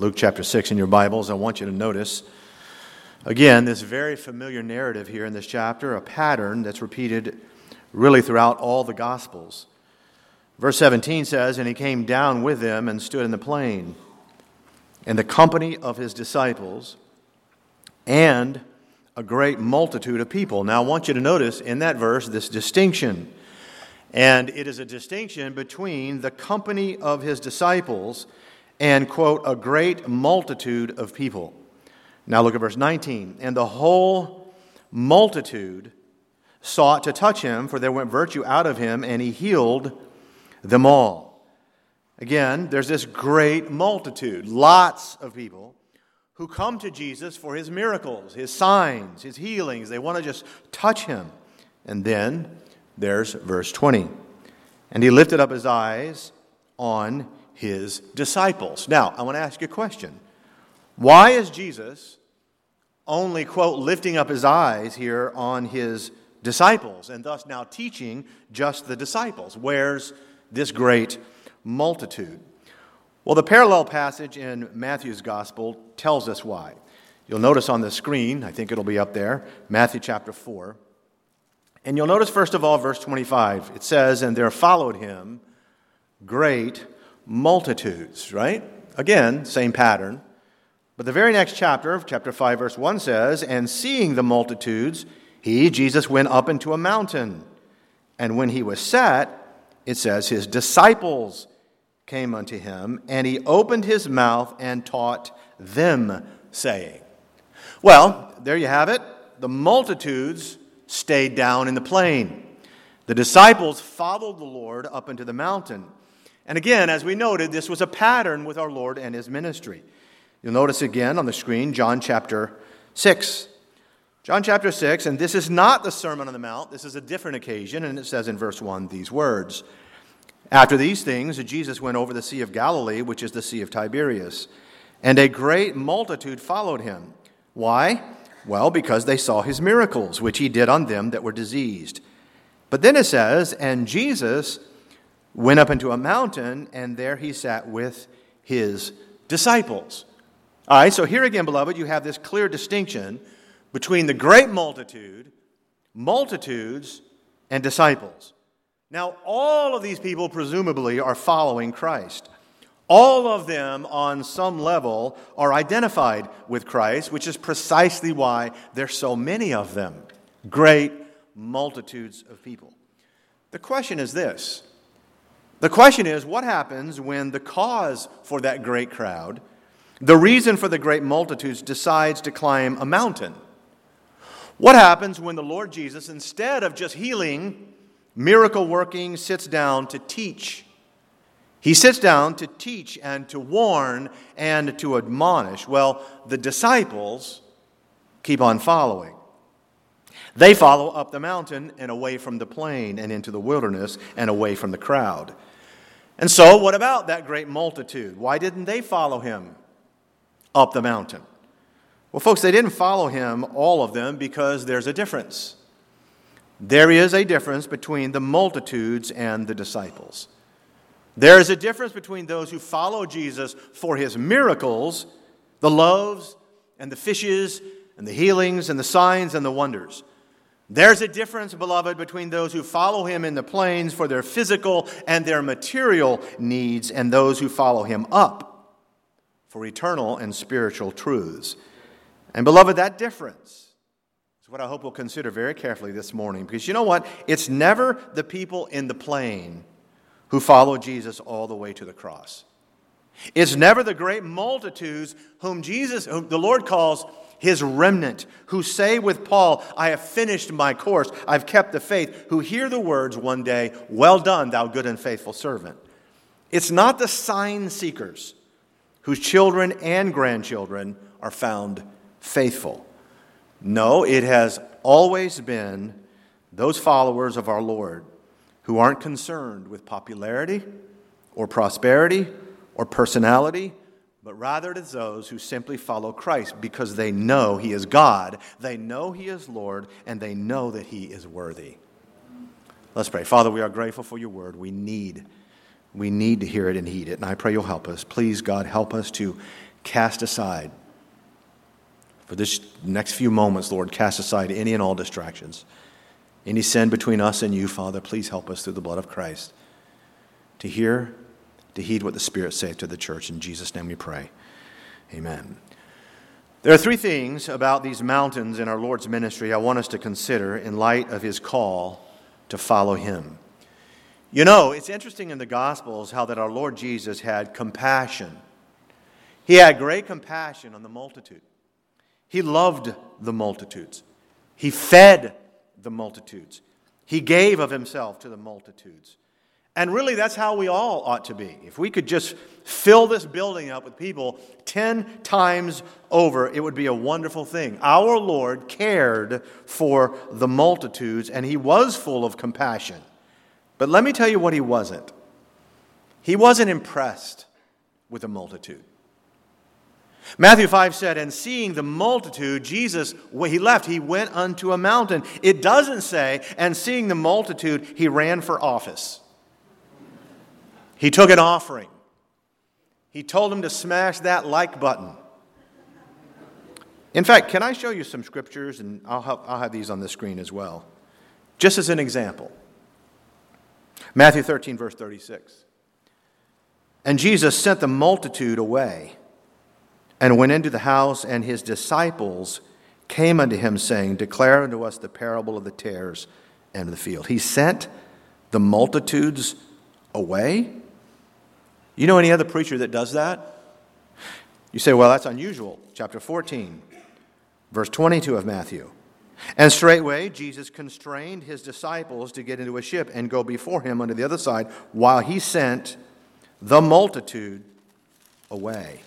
Luke chapter 6 in your Bibles, I want you to notice again this very familiar narrative here in this chapter, a pattern that's repeated really throughout all the Gospels. Verse 17 says, And he came down with them and stood in the plain, in the company of his disciples, and a great multitude of people. Now, I want you to notice in that verse this distinction. And it is a distinction between the company of his disciples and, quote, a great multitude of people. Now look at verse 19. And the whole multitude sought to touch him, for there went virtue out of him, and he healed them all. Again, there's this great multitude, lots of people who come to Jesus for his miracles, his signs, his healings. They want to just touch him. And then there's verse 20. And he lifted up his eyes on his disciples. Now, I want to ask you a question. Why is Jesus only, quote, lifting up his eyes here on his disciples and thus now teaching just the disciples? Where's this great multitude? Well, the parallel passage in Matthew's gospel tells us why. You'll notice on the screen, I think it'll be up there, Matthew chapter 4. And you'll notice, first of all, verse 25. It says, And there followed him great multitudes, right? Again, same pattern. But the very next chapter, chapter 5, verse 1 says, And seeing the multitudes, he, Jesus, went up into a mountain. And when he was set, it says, His disciples came unto him, and he opened his mouth and taught them, saying, Well, there you have it. The multitudes stayed down in the plain. The disciples followed the Lord up into the mountain. And again, as we noted, this was a pattern with our Lord and his ministry. You'll notice again on the screen, John chapter 6. John chapter 6, and this is not the Sermon on the Mount, this is a different occasion, and it says in verse 1 these words After these things, Jesus went over the Sea of Galilee, which is the Sea of Tiberias, and a great multitude followed him. Why? Well, because they saw his miracles, which he did on them that were diseased. But then it says, And Jesus went up into a mountain, and there he sat with his disciples. All right, so here again, beloved, you have this clear distinction between the great multitude, multitudes, and disciples. Now, all of these people presumably are following Christ. All of them, on some level, are identified with Christ, which is precisely why there's so many of them great multitudes of people. The question is this the question is what happens when the cause for that great crowd, the reason for the great multitudes, decides to climb a mountain? What happens when the Lord Jesus, instead of just healing, miracle working, sits down to teach? He sits down to teach and to warn and to admonish. Well, the disciples keep on following. They follow up the mountain and away from the plain and into the wilderness and away from the crowd. And so, what about that great multitude? Why didn't they follow him up the mountain? Well, folks, they didn't follow him, all of them, because there's a difference. There is a difference between the multitudes and the disciples. There is a difference between those who follow Jesus for his miracles, the loaves and the fishes and the healings and the signs and the wonders. There's a difference, beloved, between those who follow him in the plains for their physical and their material needs and those who follow him up for eternal and spiritual truths. And, beloved, that difference is what I hope we'll consider very carefully this morning because you know what? It's never the people in the plain who follow Jesus all the way to the cross. It's never the great multitudes whom Jesus, whom the Lord calls his remnant, who say with Paul, I have finished my course, I've kept the faith, who hear the words one day, Well done, thou good and faithful servant. It's not the sign seekers whose children and grandchildren are found faithful. No, it has always been those followers of our Lord who aren't concerned with popularity or prosperity or personality but rather to those who simply follow Christ because they know He is God, they know He is Lord, and they know that He is worthy. Let's pray. Father, we are grateful for your word. We need, we need to hear it and heed it, and I pray you'll help us. Please, God, help us to cast aside. For this next few moments, Lord, cast aside any and all distractions. Any sin between us and you, Father, please help us through the blood of Christ to hear, to heed what the Spirit saith to the church. In Jesus' name we pray. Amen. There are three things about these mountains in our Lord's ministry I want us to consider in light of his call to follow him. You know, it's interesting in the Gospels how that our Lord Jesus had compassion. He had great compassion on the multitude. He loved the multitudes. He fed the multitudes. He gave of himself to the multitudes. And really, that's how we all ought to be. If we could just fill this building up with people 10 times over, it would be a wonderful thing. Our Lord cared for the multitudes, and he was full of compassion. But let me tell you what he wasn't. He wasn't impressed with the multitude. Matthew 5 said, And seeing the multitude, Jesus, when he left, he went unto a mountain. It doesn't say, And seeing the multitude, he ran for office. He took an offering. He told him to smash that like button. In fact, can I show you some scriptures? And I'll have, I'll have these on the screen as well. Just as an example Matthew 13, verse 36. And Jesus sent the multitude away and went into the house, and his disciples came unto him, saying, Declare unto us the parable of the tares and the field. He sent the multitudes away you know any other preacher that does that? You say, well, that's unusual. Chapter 14, verse 22 of Matthew. And straightway Jesus constrained his disciples to get into a ship and go before him unto the other side while he sent the multitude away.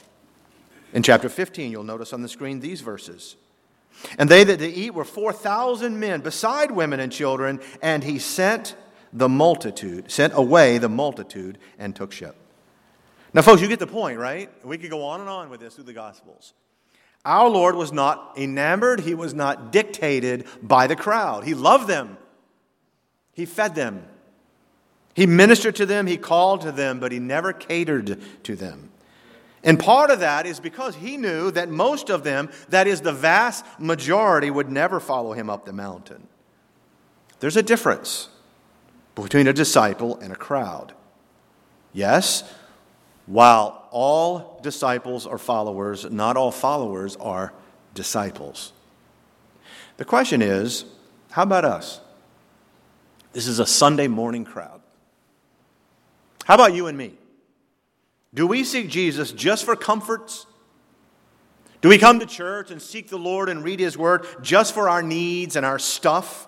In chapter 15, you'll notice on the screen these verses. And they that did eat were 4,000 men, beside women and children, and he sent the multitude, sent away the multitude, and took ship. Now, folks, you get the point, right? We could go on and on with this through the Gospels. Our Lord was not enamored, He was not dictated by the crowd. He loved them, He fed them, He ministered to them, He called to them, but He never catered to them. And part of that is because He knew that most of them, that is, the vast majority, would never follow Him up the mountain. There's a difference between a disciple and a crowd. Yes, while all disciples are followers, not all followers are disciples. The question is how about us? This is a Sunday morning crowd. How about you and me? Do we seek Jesus just for comforts? Do we come to church and seek the Lord and read His Word just for our needs and our stuff?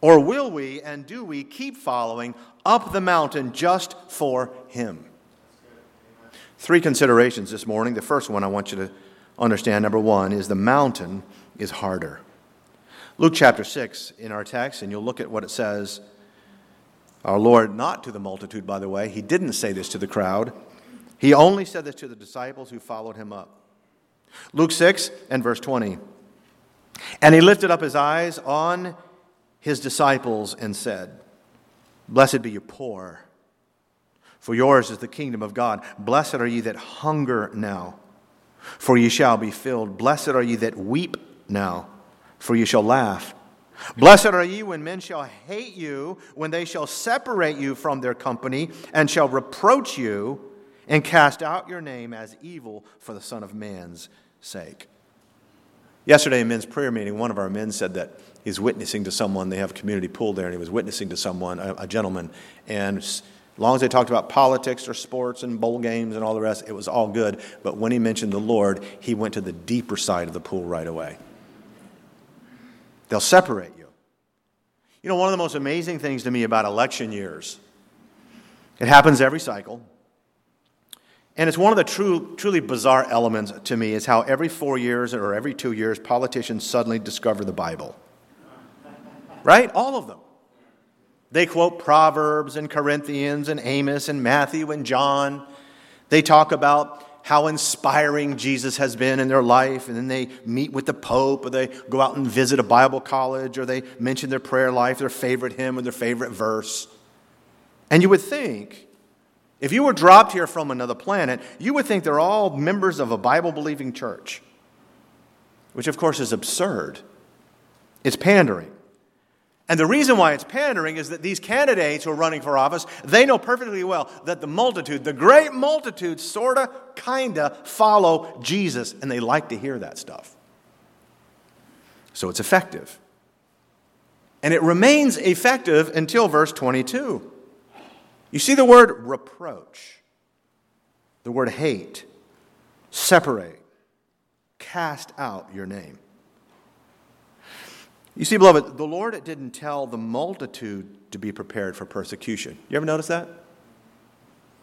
Or will we and do we keep following up the mountain just for Him? Three considerations this morning. The first one I want you to understand, number one, is the mountain is harder. Luke chapter 6 in our text, and you'll look at what it says. Our Lord, not to the multitude, by the way, he didn't say this to the crowd. He only said this to the disciples who followed him up. Luke 6 and verse 20. And he lifted up his eyes on his disciples and said, Blessed be you poor for yours is the kingdom of God. Blessed are ye that hunger now, for ye shall be filled. Blessed are ye that weep now, for ye shall laugh. Blessed are ye when men shall hate you, when they shall separate you from their company, and shall reproach you, and cast out your name as evil for the Son of Man's sake. Yesterday in men's prayer meeting, one of our men said that he's witnessing to someone. They have a community pool there, and he was witnessing to someone, a, a gentleman, and as long as they talked about politics or sports and bowl games and all the rest, it was all good. But when he mentioned the Lord, he went to the deeper side of the pool right away. They'll separate you. You know, one of the most amazing things to me about election years, it happens every cycle. And it's one of the true, truly bizarre elements to me is how every four years or every two years, politicians suddenly discover the Bible. Right? All of them. They quote Proverbs and Corinthians and Amos and Matthew and John. They talk about how inspiring Jesus has been in their life, and then they meet with the Pope, or they go out and visit a Bible college, or they mention their prayer life, their favorite hymn, or their favorite verse. And you would think If you were dropped here from another planet, you would think they're all members of a Bible believing church, which of course is absurd. It's pandering. And the reason why it's pandering is that these candidates who are running for office, they know perfectly well that the multitude, the great multitude, sort of, kind of follow Jesus, and they like to hear that stuff. So it's effective. And it remains effective until verse 22. You see the word reproach, the word hate, separate, cast out your name. You see, beloved, the Lord didn't tell the multitude to be prepared for persecution. You ever notice that?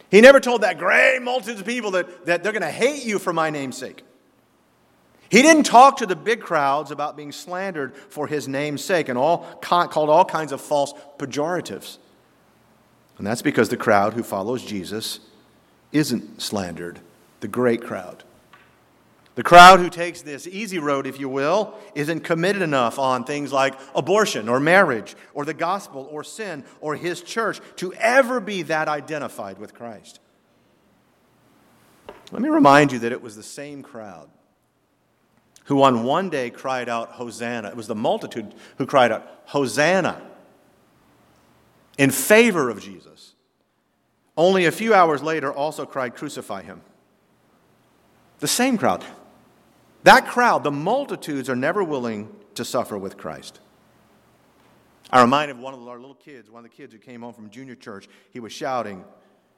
He never told that great multitude of people that, that they're going to hate you for my name's sake. He didn't talk to the big crowds about being slandered for his name's sake and all called all kinds of false pejoratives. And that's because the crowd who follows Jesus isn't slandered, the great crowd. The crowd who takes this easy road, if you will, isn't committed enough on things like abortion or marriage or the gospel or sin or his church to ever be that identified with Christ. Let me remind you that it was the same crowd who on one day cried out, Hosanna. It was the multitude who cried out, Hosanna, in favor of Jesus. Only a few hours later also cried, Crucify him. The same crowd. That crowd, the multitudes, are never willing to suffer with Christ. I reminded one of our little kids, one of the kids who came home from junior church. He was shouting,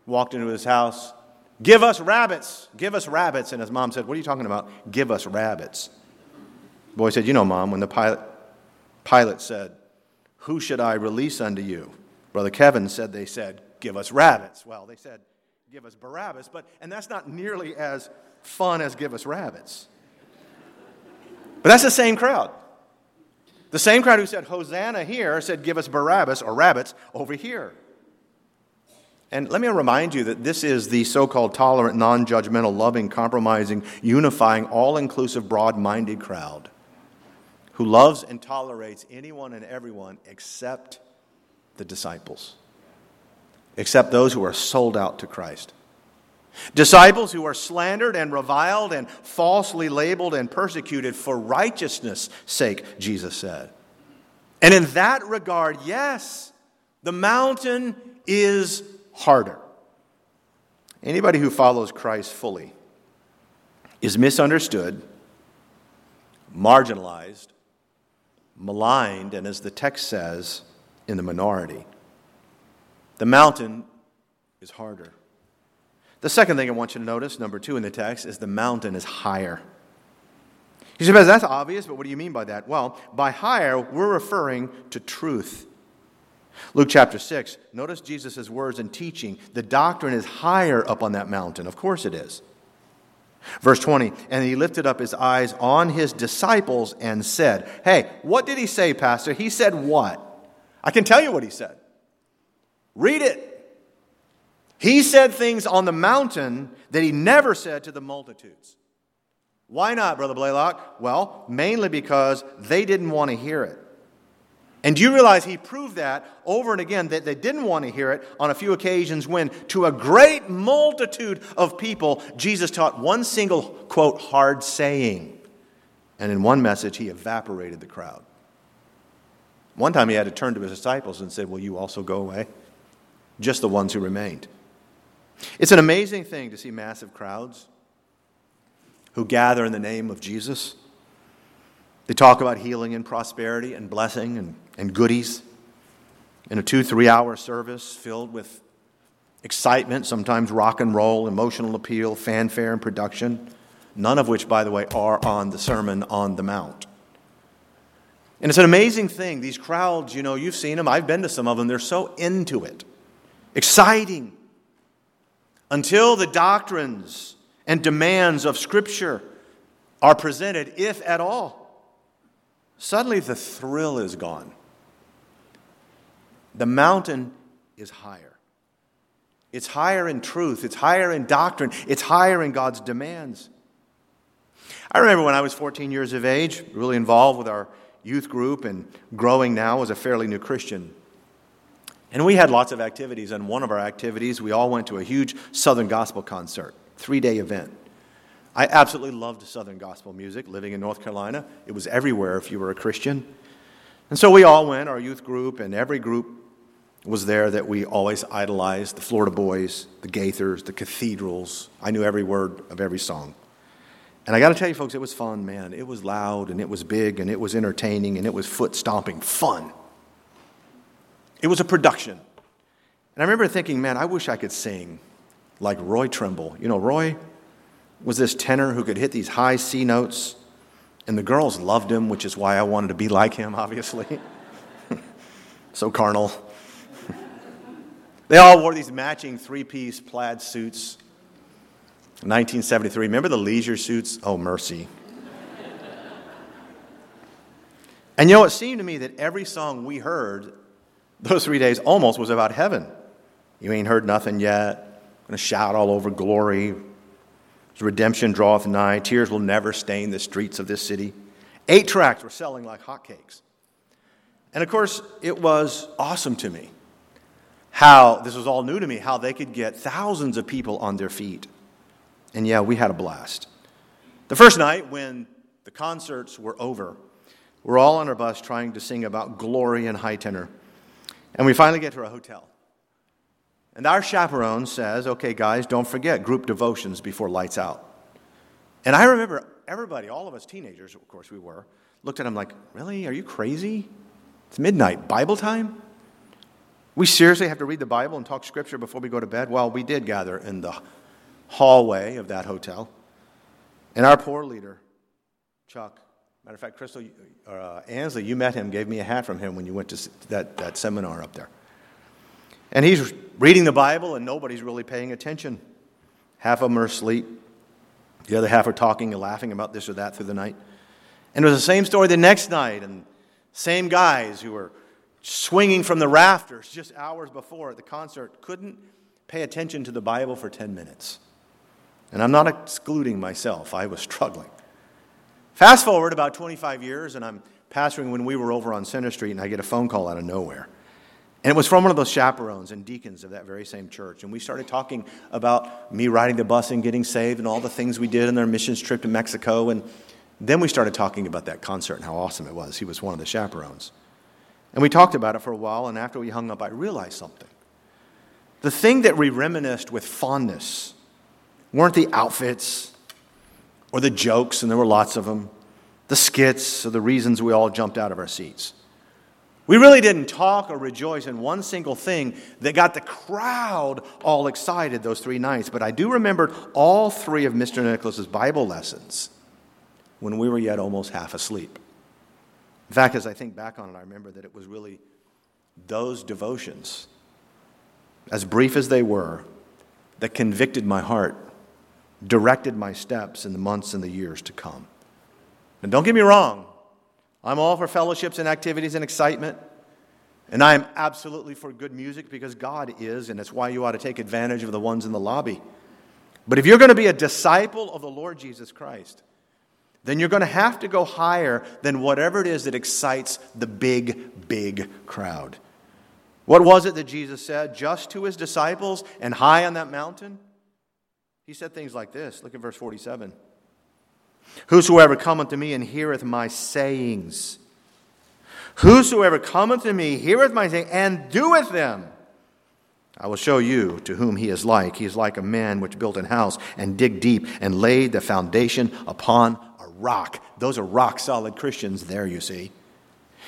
walked into his house, Give us rabbits, give us rabbits. And his mom said, What are you talking about? Give us rabbits. The boy said, You know, mom, when the Pilate, Pilate said, Who should I release unto you? Brother Kevin said, They said, Give us rabbits. Well, they said, Give us Barabbas, but, and that's not nearly as fun as Give us rabbits. But that's the same crowd. The same crowd who said Hosanna here said, Give us Barabbas or rabbits over here. And let me remind you that this is the so called tolerant, non judgmental, loving, compromising, unifying, all inclusive, broad minded crowd who loves and tolerates anyone and everyone except the disciples, except those who are sold out to Christ. Disciples who are slandered and reviled and falsely labeled and persecuted for righteousness' sake, Jesus said. And in that regard, yes, the mountain is harder. Anybody who follows Christ fully is misunderstood, marginalized, maligned, and as the text says, in the minority. The mountain is harder. The second thing I want you to notice, number two in the text, is the mountain is higher. You say, that's obvious, but what do you mean by that? Well, by higher, we're referring to truth. Luke chapter 6, notice Jesus' words and teaching. The doctrine is higher up on that mountain. Of course it is. Verse 20, and he lifted up his eyes on his disciples and said, Hey, what did he say, Pastor? He said what? I can tell you what he said. Read it. He said things on the mountain that he never said to the multitudes. Why not, Brother Blalock? Well, mainly because they didn't want to hear it. And do you realize he proved that over and again that they didn't want to hear it on a few occasions when, to a great multitude of people, Jesus taught one single, quote, hard saying. And in one message, he evaporated the crowd. One time he had to turn to his disciples and say, Will you also go away? Just the ones who remained. It's an amazing thing to see massive crowds who gather in the name of Jesus. They talk about healing and prosperity and blessing and, and goodies in a two, three hour service filled with excitement, sometimes rock and roll, emotional appeal, fanfare, and production, none of which, by the way, are on the Sermon on the Mount. And it's an amazing thing. These crowds, you know, you've seen them, I've been to some of them, they're so into it. Exciting, until the doctrines and demands of Scripture are presented, if at all. Suddenly the thrill is gone. The mountain is higher. It's higher in truth, it's higher in doctrine, it's higher in God's demands. I remember when I was 14 years of age, really involved with our youth group and growing now as a fairly new Christian. And we had lots of activities. And one of our activities, we all went to a huge Southern gospel concert, three day event. I absolutely loved Southern gospel music living in North Carolina. It was everywhere if you were a Christian. And so we all went, our youth group, and every group was there that we always idolized the Florida Boys, the Gaithers, the Cathedrals. I knew every word of every song. And I got to tell you, folks, it was fun, man. It was loud and it was big and it was entertaining and it was foot stomping fun. It was a production. And I remember thinking, man, I wish I could sing like Roy Tremble. You know, Roy was this tenor who could hit these high C notes, and the girls loved him, which is why I wanted to be like him, obviously. so carnal. they all wore these matching three piece plaid suits. 1973. Remember the leisure suits? Oh, mercy. and you know, it seemed to me that every song we heard those three days almost was about heaven. You ain't heard nothing yet. Gonna shout all over glory. Redemption draweth nigh. Tears will never stain the streets of this city. Eight tracks were selling like hotcakes. And of course, it was awesome to me how this was all new to me, how they could get thousands of people on their feet. And yeah, we had a blast. The first night, when the concerts were over, we're all on our bus trying to sing about glory and high tenor. And we finally get to a hotel. And our chaperone says, okay, guys, don't forget group devotions before lights out. And I remember everybody, all of us teenagers, of course we were, looked at him like, really? Are you crazy? It's midnight, Bible time? We seriously have to read the Bible and talk scripture before we go to bed? Well, we did gather in the hallway of that hotel. And our poor leader, Chuck, matter of fact, Crystal, uh, Ansley, you met him, gave me a hat from him when you went to that, that seminar up there. And he's reading the Bible, and nobody's really paying attention. Half of them are asleep, the other half are talking and laughing about this or that through the night. And it was the same story the next night, and same guys who were swinging from the rafters just hours before at the concert couldn't pay attention to the Bible for 10 minutes. And I'm not excluding myself, I was struggling. Fast forward about 25 years, and I'm pastoring when we were over on Center Street, and I get a phone call out of nowhere. And it was from one of those chaperones and deacons of that very same church. And we started talking about me riding the bus and getting saved and all the things we did in our missions trip to Mexico. And then we started talking about that concert and how awesome it was. He was one of the chaperones. And we talked about it for a while, and after we hung up, I realized something. The thing that we reminisced with fondness weren't the outfits or the jokes, and there were lots of them, the skits or the reasons we all jumped out of our seats. We really didn't talk or rejoice in one single thing that got the crowd all excited those three nights, but I do remember all three of Mr. Nicholas's Bible lessons when we were yet almost half asleep. In fact, as I think back on it, I remember that it was really those devotions, as brief as they were, that convicted my heart, directed my steps in the months and the years to come. And don't get me wrong, I'm all for fellowships and activities and excitement. And I am absolutely for good music because God is, and that's why you ought to take advantage of the ones in the lobby. But if you're going to be a disciple of the Lord Jesus Christ, then you're going to have to go higher than whatever it is that excites the big, big crowd. What was it that Jesus said just to his disciples and high on that mountain? He said things like this. Look at verse 47. Whosoever cometh to me and heareth my sayings, whosoever cometh to me, heareth my sayings, and doeth them, I will show you to whom he is like. He is like a man which built an house and digged deep and laid the foundation upon a rock. Those are rock solid Christians there, you see.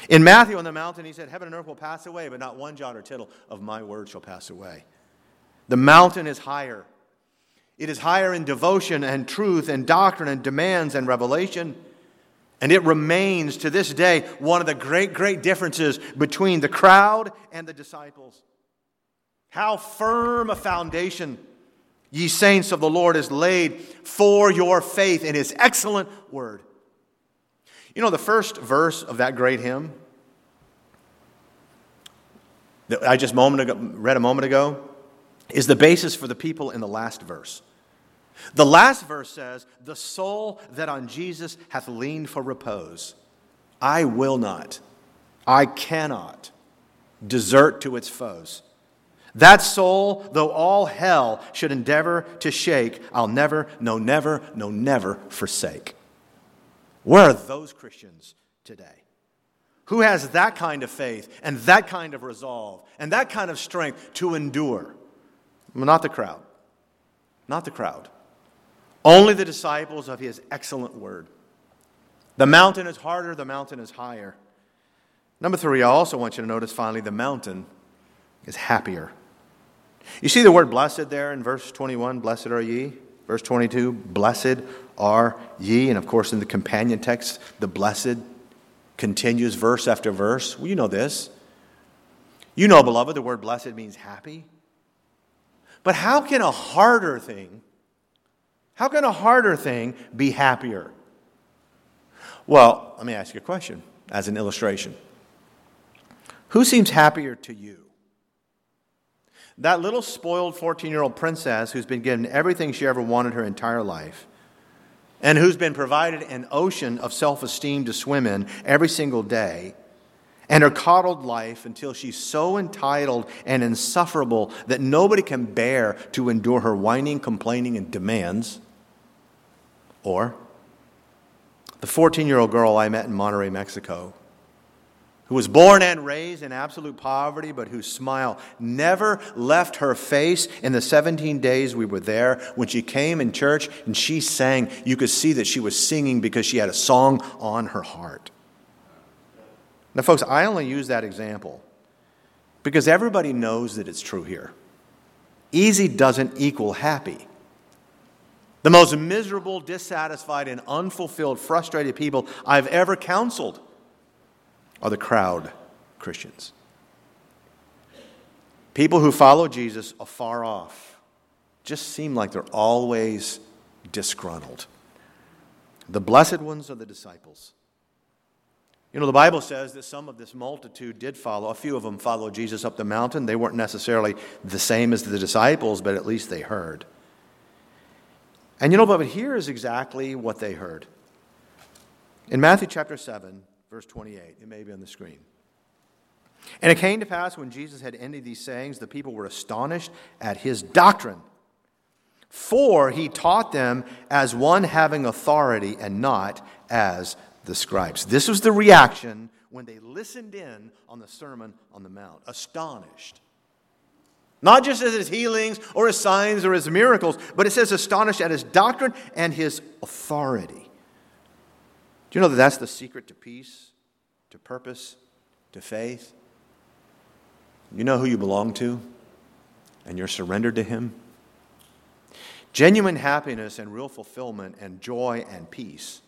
In Matthew on the mountain, he said, Heaven and earth will pass away, but not one jot or tittle of my word shall pass away. The mountain is higher. It is higher in devotion and truth and doctrine and demands and revelation. And it remains to this day one of the great, great differences between the crowd and the disciples. How firm a foundation, ye saints of the Lord, is laid for your faith in his excellent word. You know, the first verse of that great hymn that I just moment ago, read a moment ago is the basis for the people in the last verse. The last verse says, The soul that on Jesus hath leaned for repose, I will not, I cannot desert to its foes. That soul, though all hell should endeavor to shake, I'll never, no, never, no, never forsake. Where are those Christians today? Who has that kind of faith and that kind of resolve and that kind of strength to endure? Not the crowd. Not the crowd. Only the disciples of his excellent word. The mountain is harder, the mountain is higher. Number three, I also want you to notice finally the mountain is happier. You see the word blessed there in verse 21, blessed are ye. Verse 22, blessed are ye. And of course, in the companion text, the blessed continues verse after verse. Well, you know this. You know, beloved, the word blessed means happy. But how can a harder thing, how can a harder thing be happier? Well, let me ask you a question as an illustration. Who seems happier to you? That little spoiled 14 year old princess who's been given everything she ever wanted her entire life and who's been provided an ocean of self esteem to swim in every single day, and her coddled life until she's so entitled and insufferable that nobody can bear to endure her whining, complaining, and demands. Or the 14 year old girl I met in Monterrey, Mexico who was born and raised in absolute poverty, but whose smile never left her face in the 17 days we were there. When she came in church and she sang, you could see that she was singing because she had a song on her heart. Now, folks, I only use that example because everybody knows that it's true here. Easy doesn't equal happy. The most miserable, dissatisfied, and unfulfilled, frustrated people I've ever counseled are the crowd Christians. People who follow Jesus afar off just seem like they're always disgruntled. The blessed ones are the disciples. You know, the Bible says that some of this multitude did follow. A few of them followed Jesus up the mountain. They weren't necessarily the same as the disciples, but at least they heard. And you know, but here is exactly what they heard. In Matthew chapter 7, verse 28. It may be on the screen. And it came to pass when Jesus had ended these sayings, the people were astonished at his doctrine. For he taught them as one having authority and not as the scribes. This was the reaction when they listened in on the Sermon on the Mount, astonished. Not just at his healings or his signs or his miracles, but it says astonished at his doctrine and his authority. Do you know that that's the secret to peace, to purpose, to faith? You know who you belong to, and you're surrendered to Him? Genuine happiness and real fulfillment and joy and peace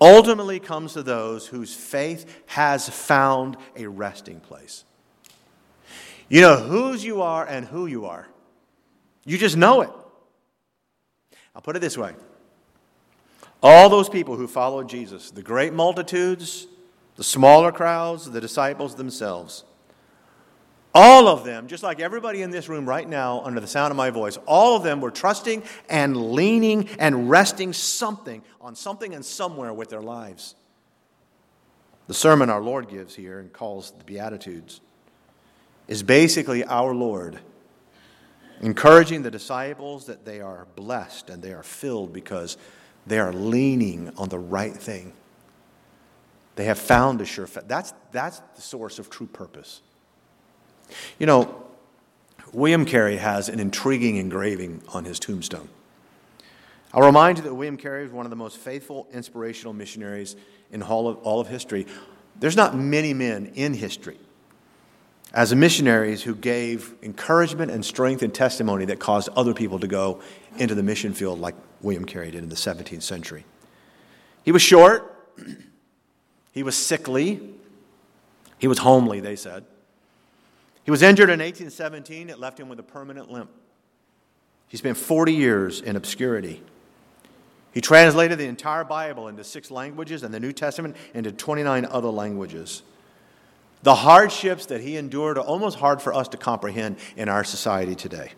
ultimately comes to those whose faith has found a resting place. You know whose you are and who you are. You just know it. I'll put it this way all those people who followed Jesus, the great multitudes, the smaller crowds, the disciples themselves, all of them, just like everybody in this room right now, under the sound of my voice, all of them were trusting and leaning and resting something on something and somewhere with their lives. The sermon our Lord gives here and calls the Beatitudes is basically our Lord encouraging the disciples that they are blessed and they are filled because they are leaning on the right thing. They have found a sure faith. That's, that's the source of true purpose. You know, William Carey has an intriguing engraving on his tombstone. I'll remind you that William Carey was one of the most faithful, inspirational missionaries in all of, all of history. There's not many men in history as missionaries who gave encouragement and strength and testimony that caused other people to go into the mission field like William Carey did in the 17th century. He was short, he was sickly, he was homely, they said. He was injured in 1817, it left him with a permanent limp. He spent 40 years in obscurity. He translated the entire Bible into six languages and the New Testament into 29 other languages. The hardships that he endured are almost hard for us to comprehend in our society today.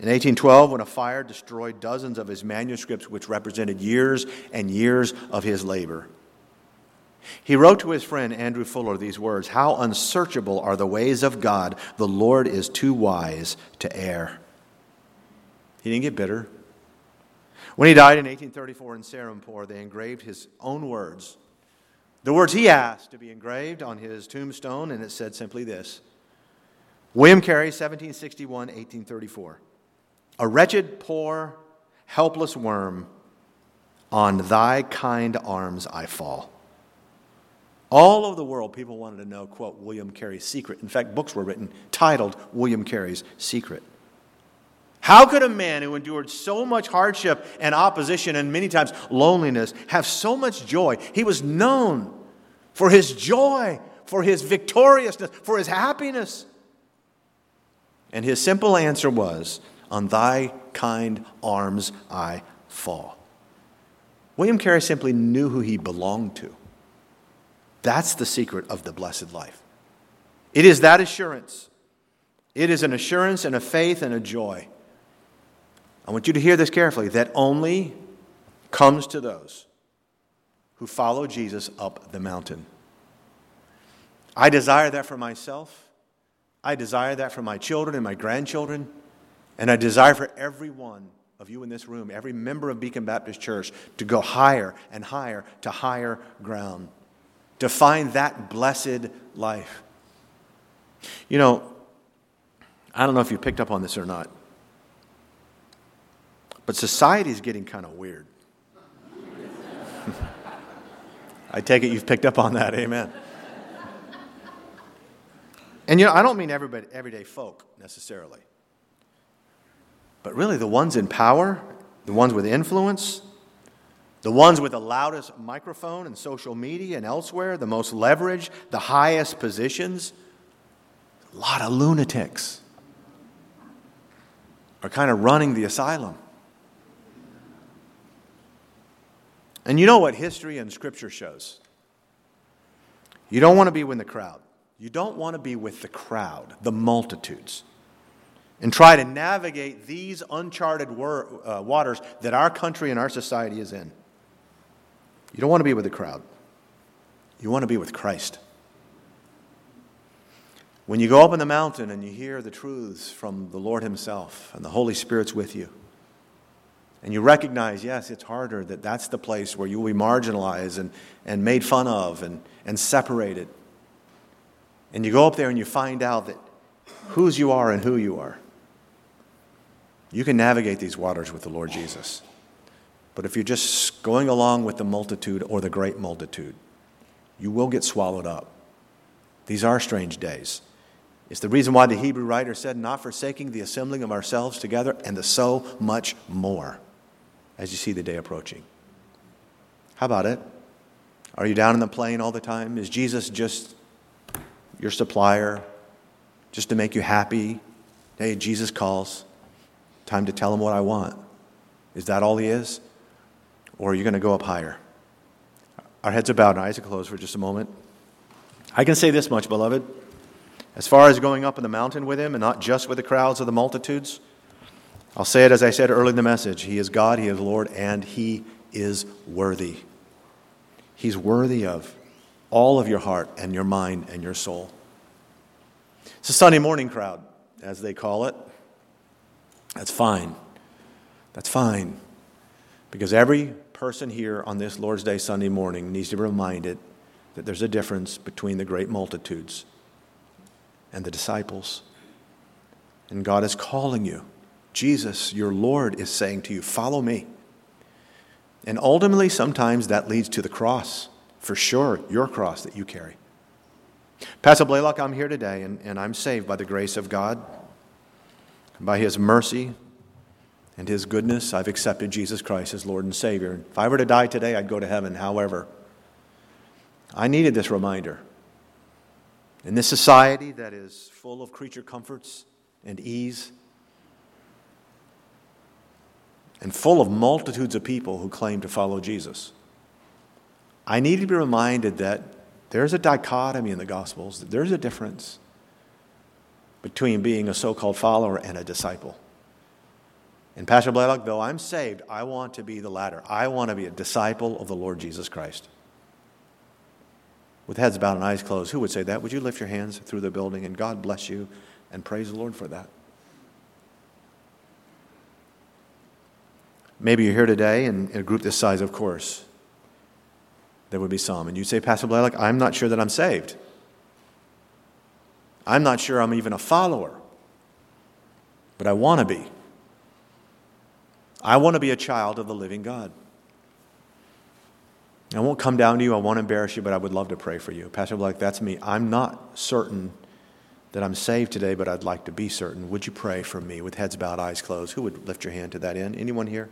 In 1812, when a fire destroyed dozens of his manuscripts, which represented years and years of his labor, He wrote to his friend Andrew Fuller these words How unsearchable are the ways of God! The Lord is too wise to err. He didn't get bitter. When he died in 1834 in Serampore, they engraved his own words, the words he asked to be engraved on his tombstone, and it said simply this William Carey, 1761 1834. A wretched, poor, helpless worm, on thy kind arms I fall. All over the world, people wanted to know, quote, William Carey's secret. In fact, books were written titled William Carey's Secret. How could a man who endured so much hardship and opposition and many times loneliness have so much joy? He was known for his joy, for his victoriousness, for his happiness. And his simple answer was, On thy kind arms I fall. William Carey simply knew who he belonged to. That's the secret of the blessed life. It is that assurance. It is an assurance and a faith and a joy I want you to hear this carefully that only comes to those who follow Jesus up the mountain. I desire that for myself. I desire that for my children and my grandchildren. And I desire for every one of you in this room, every member of Beacon Baptist Church, to go higher and higher to higher ground, to find that blessed life. You know, I don't know if you picked up on this or not. But society is getting kind of weird. I take it you've picked up on that. Amen. And you know, I don't mean everybody, everyday folk necessarily. But really, the ones in power, the ones with influence, the ones with the loudest microphone and social media and elsewhere, the most leverage, the highest positions, a lot of lunatics are kind of running the asylum. And you know what history and scripture shows? You don't want to be with the crowd. You don't want to be with the crowd, the multitudes, and try to navigate these uncharted uh, waters that our country and our society is in. You don't want to be with the crowd. You want to be with Christ. When you go up in the mountain and you hear the truths from the Lord Himself and the Holy Spirit's with you, and you recognize, yes, it's harder, that that's the place where you will be marginalized and, and made fun of and, and separated. And you go up there and you find out that whose you are and who you are. You can navigate these waters with the Lord Jesus. But if you're just going along with the multitude or the great multitude, you will get swallowed up. These are strange days. It's the reason why the Hebrew writer said, not forsaking the assembling of ourselves together, and the so much more as you see the day approaching. How about it? Are you down in the plain all the time? Is Jesus just your supplier, just to make you happy? Hey, Jesus calls. Time to tell him what I want. Is that all he is? Or are you going to go up higher? Our heads are bowed and eyes are closed for just a moment. I can say this much, beloved. As far as going up in the mountain with him and not just with the crowds of the multitudes, I'll say it as I said early in the message He is God, He is Lord, and He is worthy. He's worthy of all of your heart and your mind and your soul. It's a Sunday morning crowd, as they call it. That's fine. That's fine. Because every person here on this Lord's Day Sunday morning needs to be reminded that there's a difference between the great multitudes and the disciples. And God is calling you Jesus, your Lord, is saying to you, Follow me. And ultimately, sometimes that leads to the cross, for sure, your cross that you carry. Pastor Blalock, I'm here today, and, and I'm saved by the grace of God. By His mercy and His goodness, I've accepted Jesus Christ as Lord and Savior. If I were to die today, I'd go to heaven. However, I needed this reminder. In this society that is full of creature comforts and ease, and full of multitudes of people who claim to follow Jesus. I need to be reminded that there's a dichotomy in the Gospels, that there's a difference between being a so called follower and a disciple. And Pastor Blalock, though I'm saved, I want to be the latter. I want to be a disciple of the Lord Jesus Christ. With heads bowed and eyes closed, who would say that? Would you lift your hands through the building and God bless you and praise the Lord for that? Maybe you're here today in, a group this size, of course. There would be some. And you'd say, Pastor Blalock, I'm not sure that I'm saved. I'm not sure I'm even a follower, but I want to be. I want to be a child of the living God. I won't come down to you, I won't embarrass you, but I would love to pray for you. Pastor Blalock, that's me. I'm not certain that I'm saved today, but I'd like to be certain. Would you pray for me with heads bowed, eyes closed? Who would lift your hand to that end? Anyone here?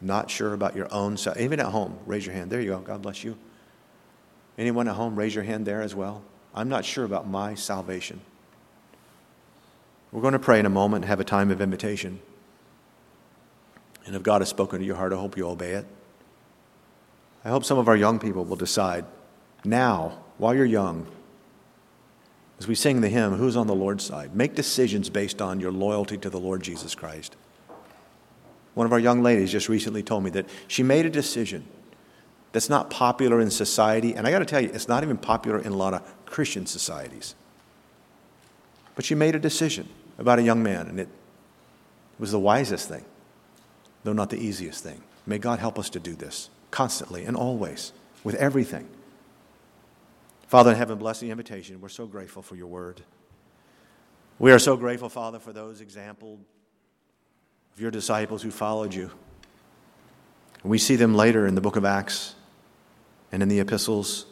Not sure about your own salvation? Even at home, raise your hand. There you go. God bless you. Anyone at home, raise your hand there as well. I'm not sure about my salvation. We're going to pray in a moment and have a time of invitation. And if God has spoken to your heart, I hope you obey it. I hope some of our young people will decide now, while you're young, as we sing the hymn, Who's on the Lord's side? Make decisions based on your loyalty to the Lord Jesus Christ. One of our young ladies just recently told me that she made a decision that's not popular in society, and I got to tell you, it's not even popular in a lot of Christian societies. But she made a decision about a young man, and it was the wisest thing, though not the easiest thing. May God help us to do this constantly and always with everything. Father in heaven, bless the invitation. We're so grateful for your word. We are so grateful, Father, for those examples of your disciples who followed you. We see them later in the book of Acts and in the epistles,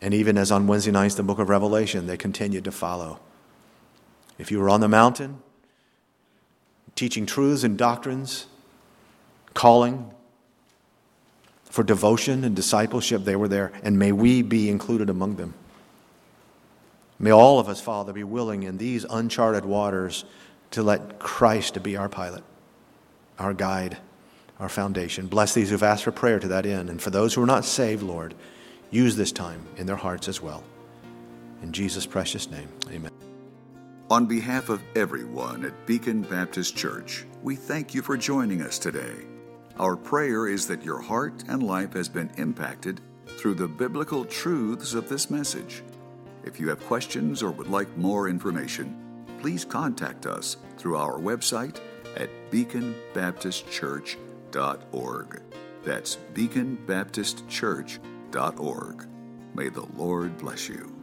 and even as on Wednesday nights, the book of Revelation, they continued to follow. If you were on the mountain, teaching truths and doctrines, calling, for devotion and discipleship, they were there, and may we be included among them. May all of us, Father, be willing in these uncharted waters to let Christ be our pilot, our guide, our foundation. Bless these who've asked for prayer to that end. And for those who are not saved, Lord, use this time in their hearts as well. In Jesus' precious name, amen. On behalf of everyone at Beacon Baptist Church, we thank you for joining us today. Our prayer is that your heart and life has been impacted through the biblical truths of this message. If you have questions or would like more information, please contact us through our website at beaconbaptistchurch.org. That's beaconbaptistchurch.org. May the Lord bless you.